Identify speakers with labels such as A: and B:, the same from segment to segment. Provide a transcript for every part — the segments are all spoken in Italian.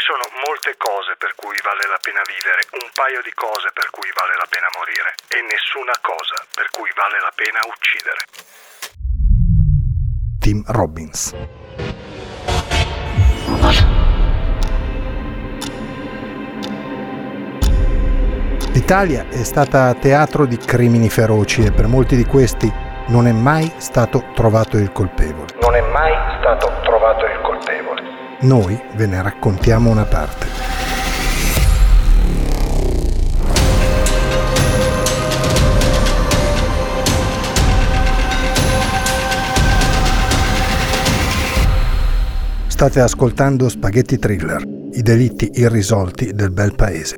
A: Sono molte cose per cui vale la pena vivere, un paio di cose per cui vale la pena morire e nessuna cosa per cui vale la pena uccidere.
B: Tim Robbins L'Italia è stata teatro di crimini feroci e per molti di questi non è mai stato trovato il colpevole.
A: Non è mai stato trovato il colpevole.
B: Noi ve ne raccontiamo una parte. State ascoltando Spaghetti Thriller, i delitti irrisolti del bel paese.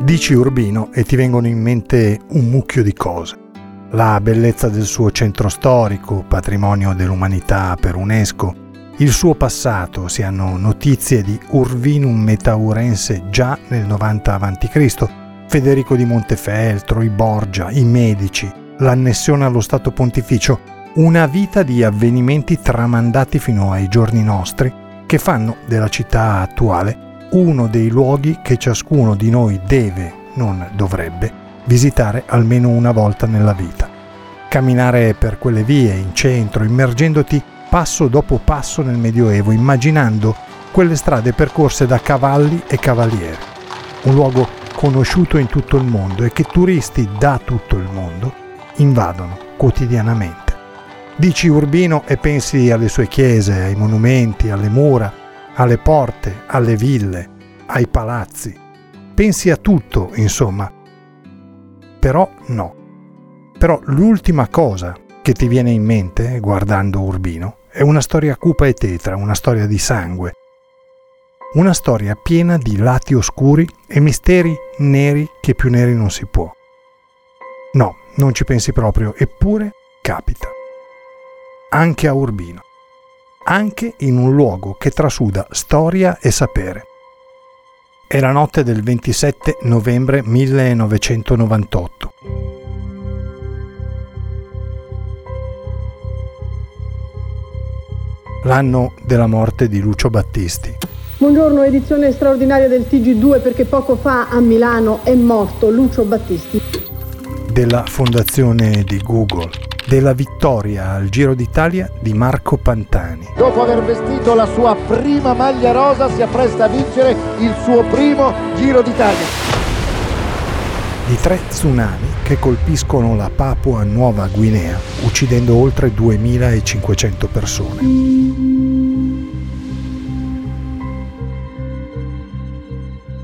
B: Dici Urbino e ti vengono in mente un mucchio di cose la bellezza del suo centro storico, patrimonio dell'umanità per UNESCO, il suo passato, si hanno notizie di Urvinum Metaurense già nel 90 a.C., Federico di Montefeltro, i Borgia, i Medici, l'annessione allo Stato Pontificio, una vita di avvenimenti tramandati fino ai giorni nostri che fanno della città attuale uno dei luoghi che ciascuno di noi deve, non dovrebbe, visitare almeno una volta nella vita. Camminare per quelle vie in centro, immergendoti passo dopo passo nel Medioevo, immaginando quelle strade percorse da cavalli e cavalieri. Un luogo conosciuto in tutto il mondo e che turisti da tutto il mondo invadono quotidianamente. Dici Urbino e pensi alle sue chiese, ai monumenti, alle mura, alle porte, alle ville, ai palazzi. Pensi a tutto, insomma, però no. Però l'ultima cosa che ti viene in mente guardando Urbino è una storia cupa e tetra, una storia di sangue. Una storia piena di lati oscuri e misteri neri che più neri non si può. No, non ci pensi proprio, eppure capita. Anche a Urbino. Anche in un luogo che trasuda storia e sapere. È la notte del 27 novembre 1998. L'anno della morte di Lucio Battisti.
C: Buongiorno, edizione straordinaria del TG2 perché poco fa a Milano è morto Lucio Battisti.
B: Della fondazione di Google della vittoria al Giro d'Italia di Marco Pantani.
D: Dopo aver vestito la sua prima maglia rosa si appresta a vincere il suo primo Giro d'Italia.
B: Di tre tsunami che colpiscono la Papua Nuova Guinea, uccidendo oltre 2500 persone.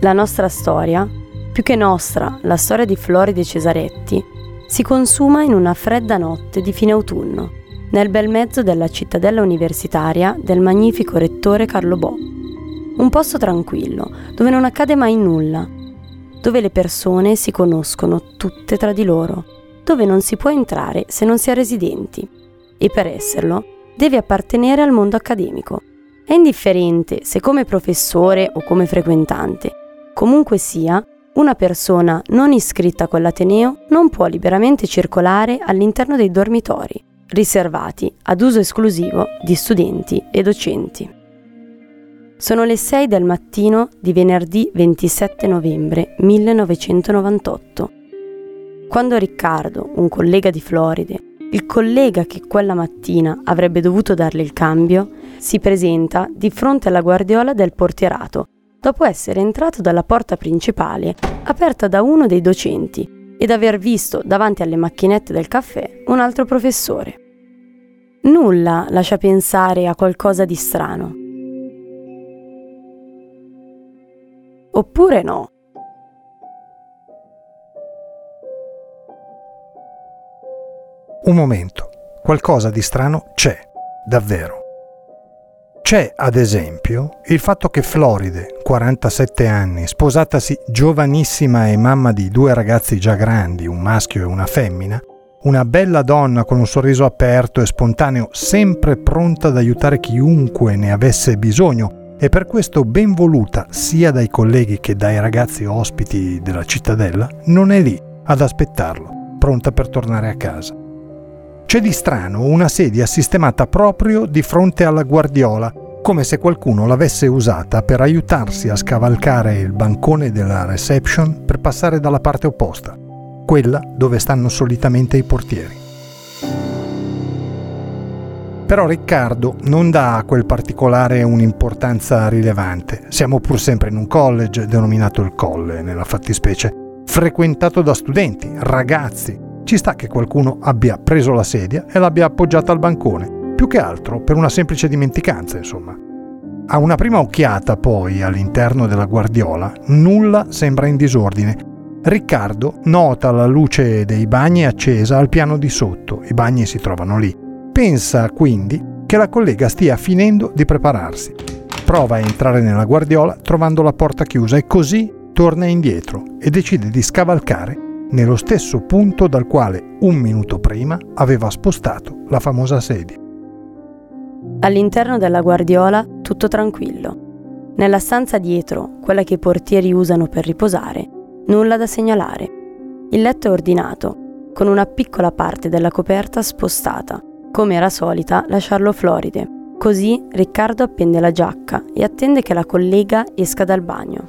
E: La nostra storia, più che nostra, la storia di Floride Cesaretti, si consuma in una fredda notte di fine autunno, nel bel mezzo della cittadella universitaria del magnifico rettore Carlo Bo. Un posto tranquillo, dove non accade mai nulla, dove le persone si conoscono tutte tra di loro, dove non si può entrare se non si è residenti e per esserlo deve appartenere al mondo accademico. È indifferente se come professore o come frequentante. Comunque sia, una persona non iscritta a quell'Ateneo non può liberamente circolare all'interno dei dormitori, riservati ad uso esclusivo di studenti e docenti. Sono le 6 del mattino di venerdì 27 novembre 1998, quando Riccardo, un collega di Floride, il collega che quella mattina avrebbe dovuto darle il cambio, si presenta di fronte alla guardiola del portierato dopo essere entrato dalla porta principale, aperta da uno dei docenti, ed aver visto davanti alle macchinette del caffè un altro professore. Nulla lascia pensare a qualcosa di strano. Oppure no.
B: Un momento, qualcosa di strano c'è, davvero. C'è, ad esempio, il fatto che Floride, 47 anni, sposatasi giovanissima e mamma di due ragazzi già grandi, un maschio e una femmina, una bella donna con un sorriso aperto e spontaneo, sempre pronta ad aiutare chiunque ne avesse bisogno e per questo ben voluta sia dai colleghi che dai ragazzi ospiti della cittadella, non è lì ad aspettarlo, pronta per tornare a casa. C'è di strano una sedia sistemata proprio di fronte alla guardiola, come se qualcuno l'avesse usata per aiutarsi a scavalcare il bancone della reception per passare dalla parte opposta quella dove stanno solitamente i portieri. Però Riccardo non dà a quel particolare un'importanza rilevante. Siamo pur sempre in un college, denominato il Colle nella fattispecie, frequentato da studenti, ragazzi. Ci sta che qualcuno abbia preso la sedia e l'abbia appoggiata al bancone, più che altro per una semplice dimenticanza, insomma. A una prima occhiata, poi, all'interno della guardiola, nulla sembra in disordine Riccardo nota la luce dei bagni accesa al piano di sotto, i bagni si trovano lì. Pensa quindi che la collega stia finendo di prepararsi. Prova a entrare nella guardiola trovando la porta chiusa e così torna indietro e decide di scavalcare nello stesso punto dal quale un minuto prima aveva spostato la famosa sedia.
E: All'interno della guardiola tutto tranquillo. Nella stanza dietro, quella che i portieri usano per riposare, Nulla da segnalare. Il letto è ordinato, con una piccola parte della coperta spostata, come era solita lasciarlo floride. Così Riccardo appende la giacca e attende che la collega esca dal bagno.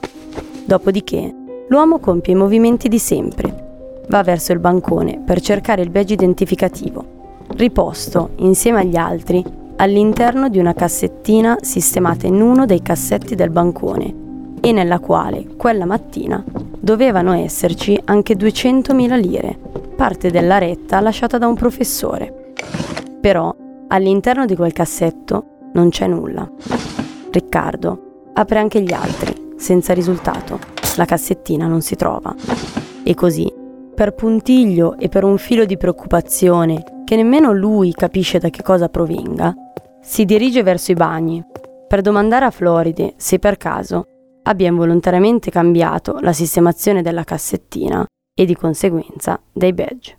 E: Dopodiché, l'uomo compie i movimenti di sempre. Va verso il bancone per cercare il badge identificativo, riposto insieme agli altri all'interno di una cassettina sistemata in uno dei cassetti del bancone e nella quale quella mattina dovevano esserci anche 200.000 lire, parte della retta lasciata da un professore. Però all'interno di quel cassetto non c'è nulla. Riccardo apre anche gli altri, senza risultato. La cassettina non si trova. E così, per puntiglio e per un filo di preoccupazione che nemmeno lui capisce da che cosa provenga, si dirige verso i bagni per domandare a Floride se per caso abbia involontariamente cambiato la sistemazione della cassettina e di conseguenza dei badge.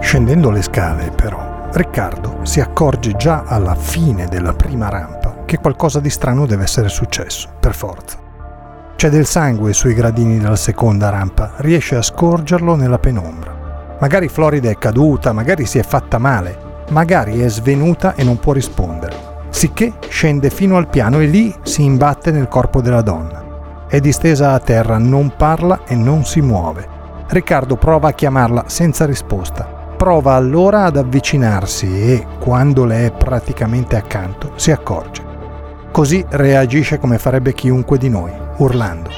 B: Scendendo le scale, però, Riccardo si accorge già alla fine della prima rampa che qualcosa di strano deve essere successo, per forza. C'è del sangue sui gradini della seconda rampa, riesce a scorgerlo nella penombra. Magari Florida è caduta, magari si è fatta male, magari è svenuta e non può rispondere. Sicché scende fino al piano e lì si imbatte nel corpo della donna. È distesa a terra, non parla e non si muove. Riccardo prova a chiamarla senza risposta. Prova allora ad avvicinarsi e, quando le è praticamente accanto, si accorge. Così reagisce come farebbe chiunque di noi, urlando.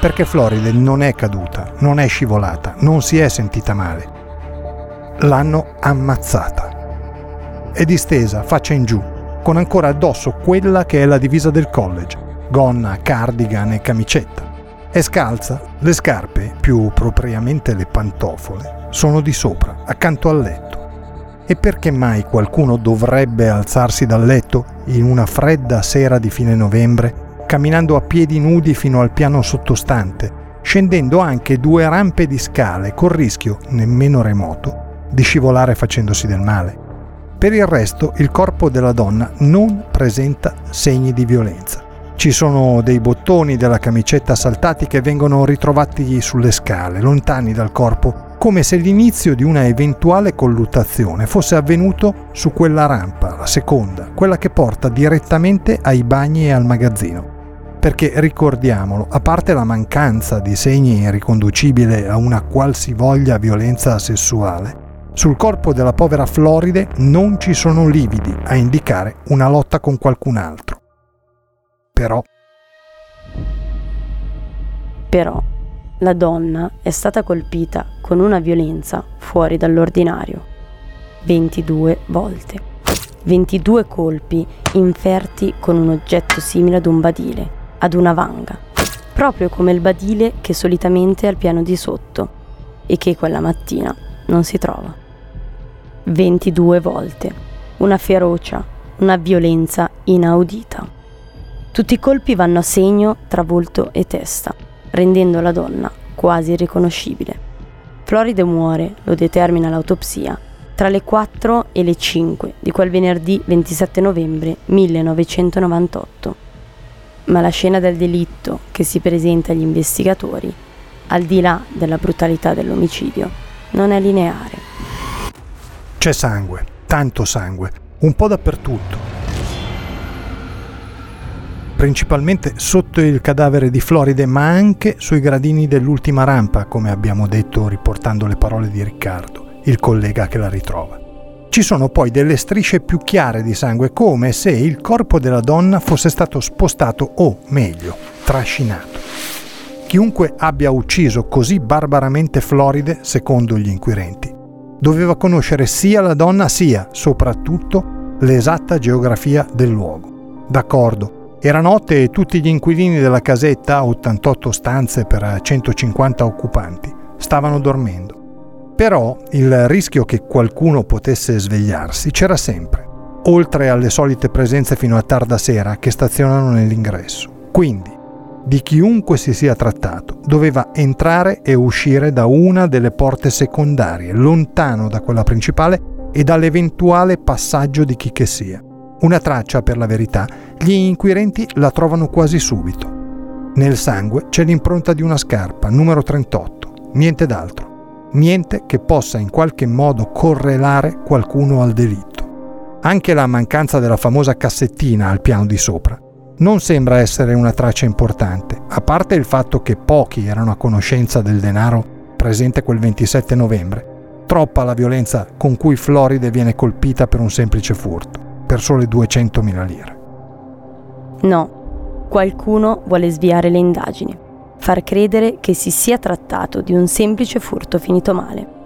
B: Perché Floride non è caduta, non è scivolata, non si è sentita male. L'hanno ammazzata. È distesa, faccia in giù, con ancora addosso quella che è la divisa del college, gonna, cardigan e camicetta. È scalza, le scarpe, più propriamente le pantofole, sono di sopra, accanto al letto. E perché mai qualcuno dovrebbe alzarsi dal letto in una fredda sera di fine novembre camminando a piedi nudi fino al piano sottostante, scendendo anche due rampe di scale col rischio, nemmeno remoto, di scivolare facendosi del male. Per il resto il corpo della donna non presenta segni di violenza. Ci sono dei bottoni della camicetta saltati che vengono ritrovati sulle scale, lontani dal corpo, come se l'inizio di una eventuale colluttazione fosse avvenuto su quella rampa, la seconda, quella che porta direttamente ai bagni e al magazzino perché ricordiamolo, a parte la mancanza di segni riconducibili a una qualsivoglia violenza sessuale, sul corpo della povera Floride non ci sono lividi a indicare una lotta con qualcun altro. Però...
E: Però la donna è stata colpita con una violenza fuori dall'ordinario. 22 volte. 22 colpi inferti con un oggetto simile ad un badile, ad una vanga, proprio come il badile che solitamente è al piano di sotto e che quella mattina non si trova. 22 volte, una ferocia, una violenza inaudita. Tutti i colpi vanno a segno tra volto e testa, rendendo la donna quasi irriconoscibile. Floride muore, lo determina l'autopsia, tra le 4 e le 5 di quel venerdì 27 novembre 1998. Ma la scena del delitto che si presenta agli investigatori, al di là della brutalità dell'omicidio, non è lineare.
B: C'è sangue, tanto sangue, un po' dappertutto. Principalmente sotto il cadavere di Floride, ma anche sui gradini dell'ultima rampa, come abbiamo detto riportando le parole di Riccardo, il collega che la ritrova. Ci sono poi delle strisce più chiare di sangue, come se il corpo della donna fosse stato spostato o, meglio, trascinato. Chiunque abbia ucciso così barbaramente Floride, secondo gli inquirenti, doveva conoscere sia la donna sia, soprattutto, l'esatta geografia del luogo. D'accordo, era notte e tutti gli inquilini della casetta, 88 stanze per 150 occupanti, stavano dormendo. Però il rischio che qualcuno potesse svegliarsi c'era sempre, oltre alle solite presenze fino a tarda sera che stazionano nell'ingresso. Quindi, di chiunque si sia trattato, doveva entrare e uscire da una delle porte secondarie, lontano da quella principale e dall'eventuale passaggio di chi che sia. Una traccia, per la verità, gli inquirenti la trovano quasi subito. Nel sangue c'è l'impronta di una scarpa, numero 38, niente d'altro. Niente che possa in qualche modo correlare qualcuno al delitto. Anche la mancanza della famosa cassettina al piano di sopra non sembra essere una traccia importante, a parte il fatto che pochi erano a conoscenza del denaro presente quel 27 novembre. Troppa la violenza con cui Floride viene colpita per un semplice furto, per sole 200.000 lire.
E: No, qualcuno vuole sviare le indagini, far credere che si sia trattato di un semplice furto finito male.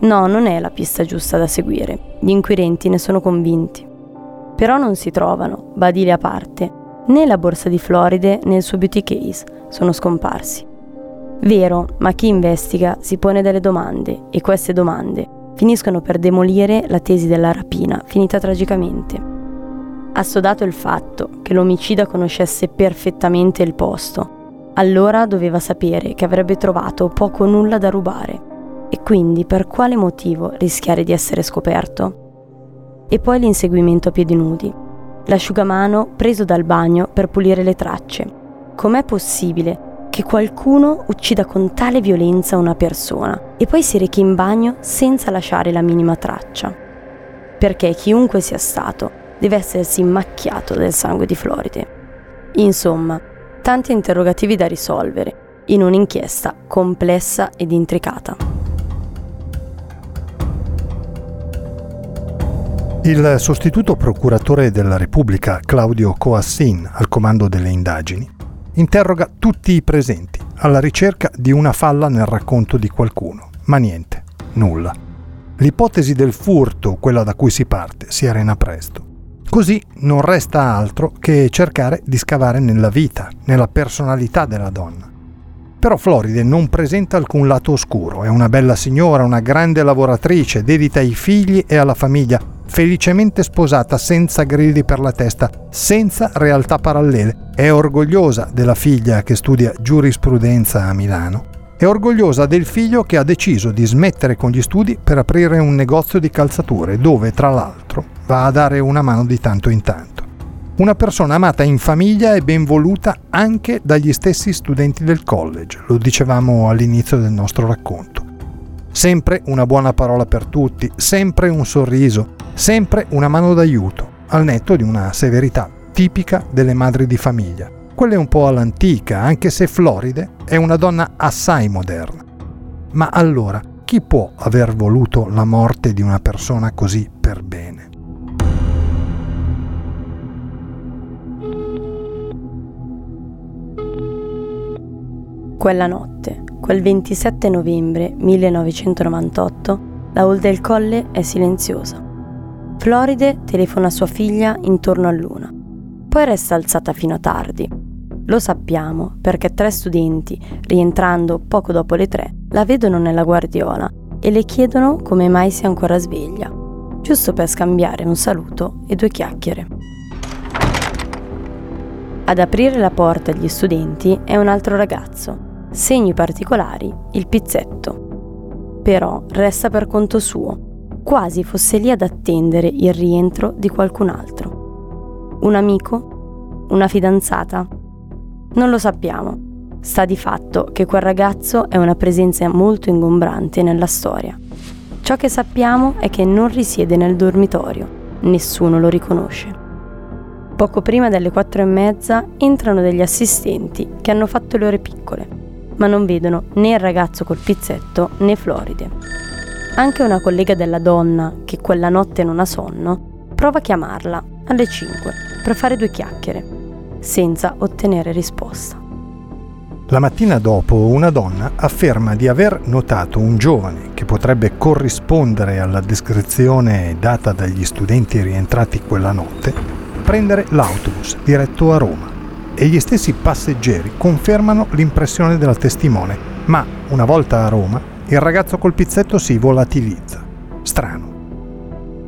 E: No, non è la pista giusta da seguire, gli inquirenti ne sono convinti. Però non si trovano, badili a parte, Né la borsa di Floride né il suo beauty case sono scomparsi. Vero, ma chi investiga si pone delle domande e queste domande finiscono per demolire la tesi della rapina finita tragicamente. Assodato il fatto che l'omicida conoscesse perfettamente il posto, allora doveva sapere che avrebbe trovato poco o nulla da rubare e quindi per quale motivo rischiare di essere scoperto? E poi l'inseguimento a piedi nudi, l'asciugamano preso dal bagno per pulire le tracce. Com'è possibile che qualcuno uccida con tale violenza una persona e poi si rechi in bagno senza lasciare la minima traccia? Perché chiunque sia stato deve essersi macchiato del sangue di Floride. Insomma, tanti interrogativi da risolvere in un'inchiesta complessa ed intricata.
B: Il sostituto procuratore della Repubblica Claudio Coassin, al comando delle indagini, interroga tutti i presenti alla ricerca di una falla nel racconto di qualcuno, ma niente, nulla. L'ipotesi del furto, quella da cui si parte, si arena presto. Così non resta altro che cercare di scavare nella vita, nella personalità della donna. Però Floride non presenta alcun lato oscuro, è una bella signora, una grande lavoratrice, dedita ai figli e alla famiglia, felicemente sposata senza grilli per la testa, senza realtà parallele. È orgogliosa della figlia che studia giurisprudenza a Milano. È orgogliosa del figlio che ha deciso di smettere con gli studi per aprire un negozio di calzature dove, tra l'altro, va a dare una mano di tanto in tanto. Una persona amata in famiglia e ben voluta anche dagli stessi studenti del college, lo dicevamo all'inizio del nostro racconto. Sempre una buona parola per tutti, sempre un sorriso, sempre una mano d'aiuto, al netto di una severità tipica delle madri di famiglia. Quella è un po' all'antica, anche se Floride è una donna assai moderna. Ma allora, chi può aver voluto la morte di una persona così per bene?
E: Quella notte, quel 27 novembre 1998, la Hall del Colle è silenziosa. Floride telefona a sua figlia intorno a luna. Poi resta alzata fino a tardi. Lo sappiamo perché tre studenti, rientrando poco dopo le tre, la vedono nella guardiola e le chiedono come mai sia ancora sveglia, giusto per scambiare un saluto e due chiacchiere. Ad aprire la porta agli studenti è un altro ragazzo, segni particolari, il pizzetto. Però resta per conto suo, quasi fosse lì ad attendere il rientro di qualcun altro. Un amico? Una fidanzata? Non lo sappiamo. Sta di fatto che quel ragazzo è una presenza molto ingombrante nella storia. Ciò che sappiamo è che non risiede nel dormitorio, nessuno lo riconosce. Poco prima delle quattro e mezza entrano degli assistenti che hanno fatto le ore piccole, ma non vedono né il ragazzo col pizzetto né Floride. Anche una collega della donna, che quella notte non ha sonno, prova a chiamarla alle 5 per fare due chiacchiere, senza ottenere risposta.
B: La mattina dopo una donna afferma di aver notato un giovane che potrebbe corrispondere alla descrizione data dagli studenti rientrati quella notte prendere l'autobus diretto a Roma e gli stessi passeggeri confermano l'impressione della testimone, ma una volta a Roma il ragazzo col pizzetto si volatilizza. Strano.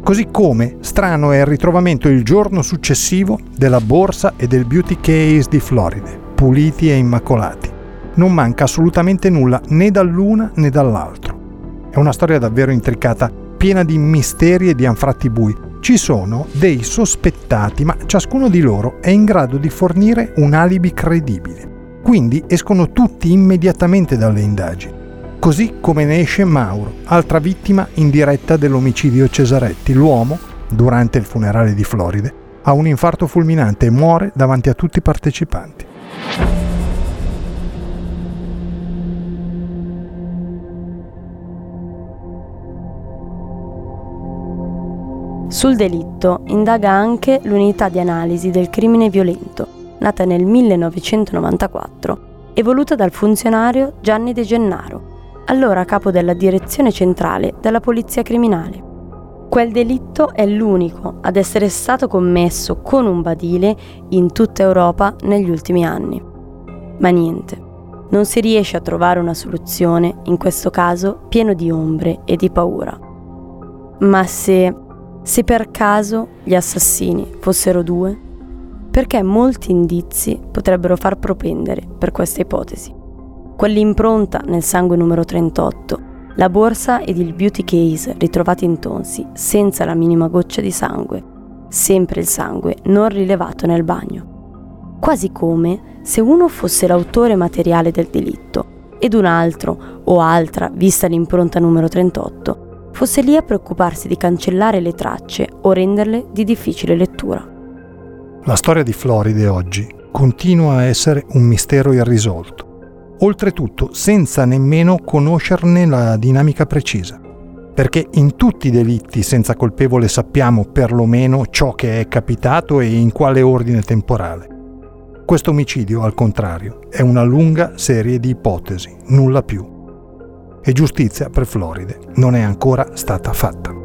B: Così come strano è il ritrovamento il giorno successivo della borsa e del beauty case di Floride, puliti e immacolati non manca assolutamente nulla né dall'una né dall'altro. È una storia davvero intricata, piena di misteri e di anfratti bui. Ci sono dei sospettati, ma ciascuno di loro è in grado di fornire un alibi credibile. Quindi escono tutti immediatamente dalle indagini. Così come ne esce Mauro, altra vittima indiretta dell'omicidio Cesaretti. L'uomo, durante il funerale di Floride, ha un infarto fulminante e muore davanti a tutti i partecipanti.
E: Sul delitto indaga anche l'unità di analisi del crimine violento, nata nel 1994 e voluta dal funzionario Gianni De Gennaro, allora capo della direzione centrale della Polizia Criminale. Quel delitto è l'unico ad essere stato commesso con un badile in tutta Europa negli ultimi anni. Ma niente, non si riesce a trovare una soluzione, in questo caso pieno di ombre e di paura. Ma se se per caso gli assassini fossero due, perché molti indizi potrebbero far propendere per questa ipotesi. Quell'impronta nel sangue numero 38, la borsa ed il beauty case ritrovati in tonsi senza la minima goccia di sangue, sempre il sangue non rilevato nel bagno. Quasi come se uno fosse l'autore materiale del delitto ed un altro o altra, vista l'impronta numero 38, fosse lì a preoccuparsi di cancellare le tracce o renderle di difficile lettura.
B: La storia di Floride oggi continua a essere un mistero irrisolto, oltretutto senza nemmeno conoscerne la dinamica precisa, perché in tutti i delitti senza colpevole sappiamo perlomeno ciò che è capitato e in quale ordine temporale. Questo omicidio, al contrario, è una lunga serie di ipotesi, nulla più e giustizia per Floride non è ancora stata fatta.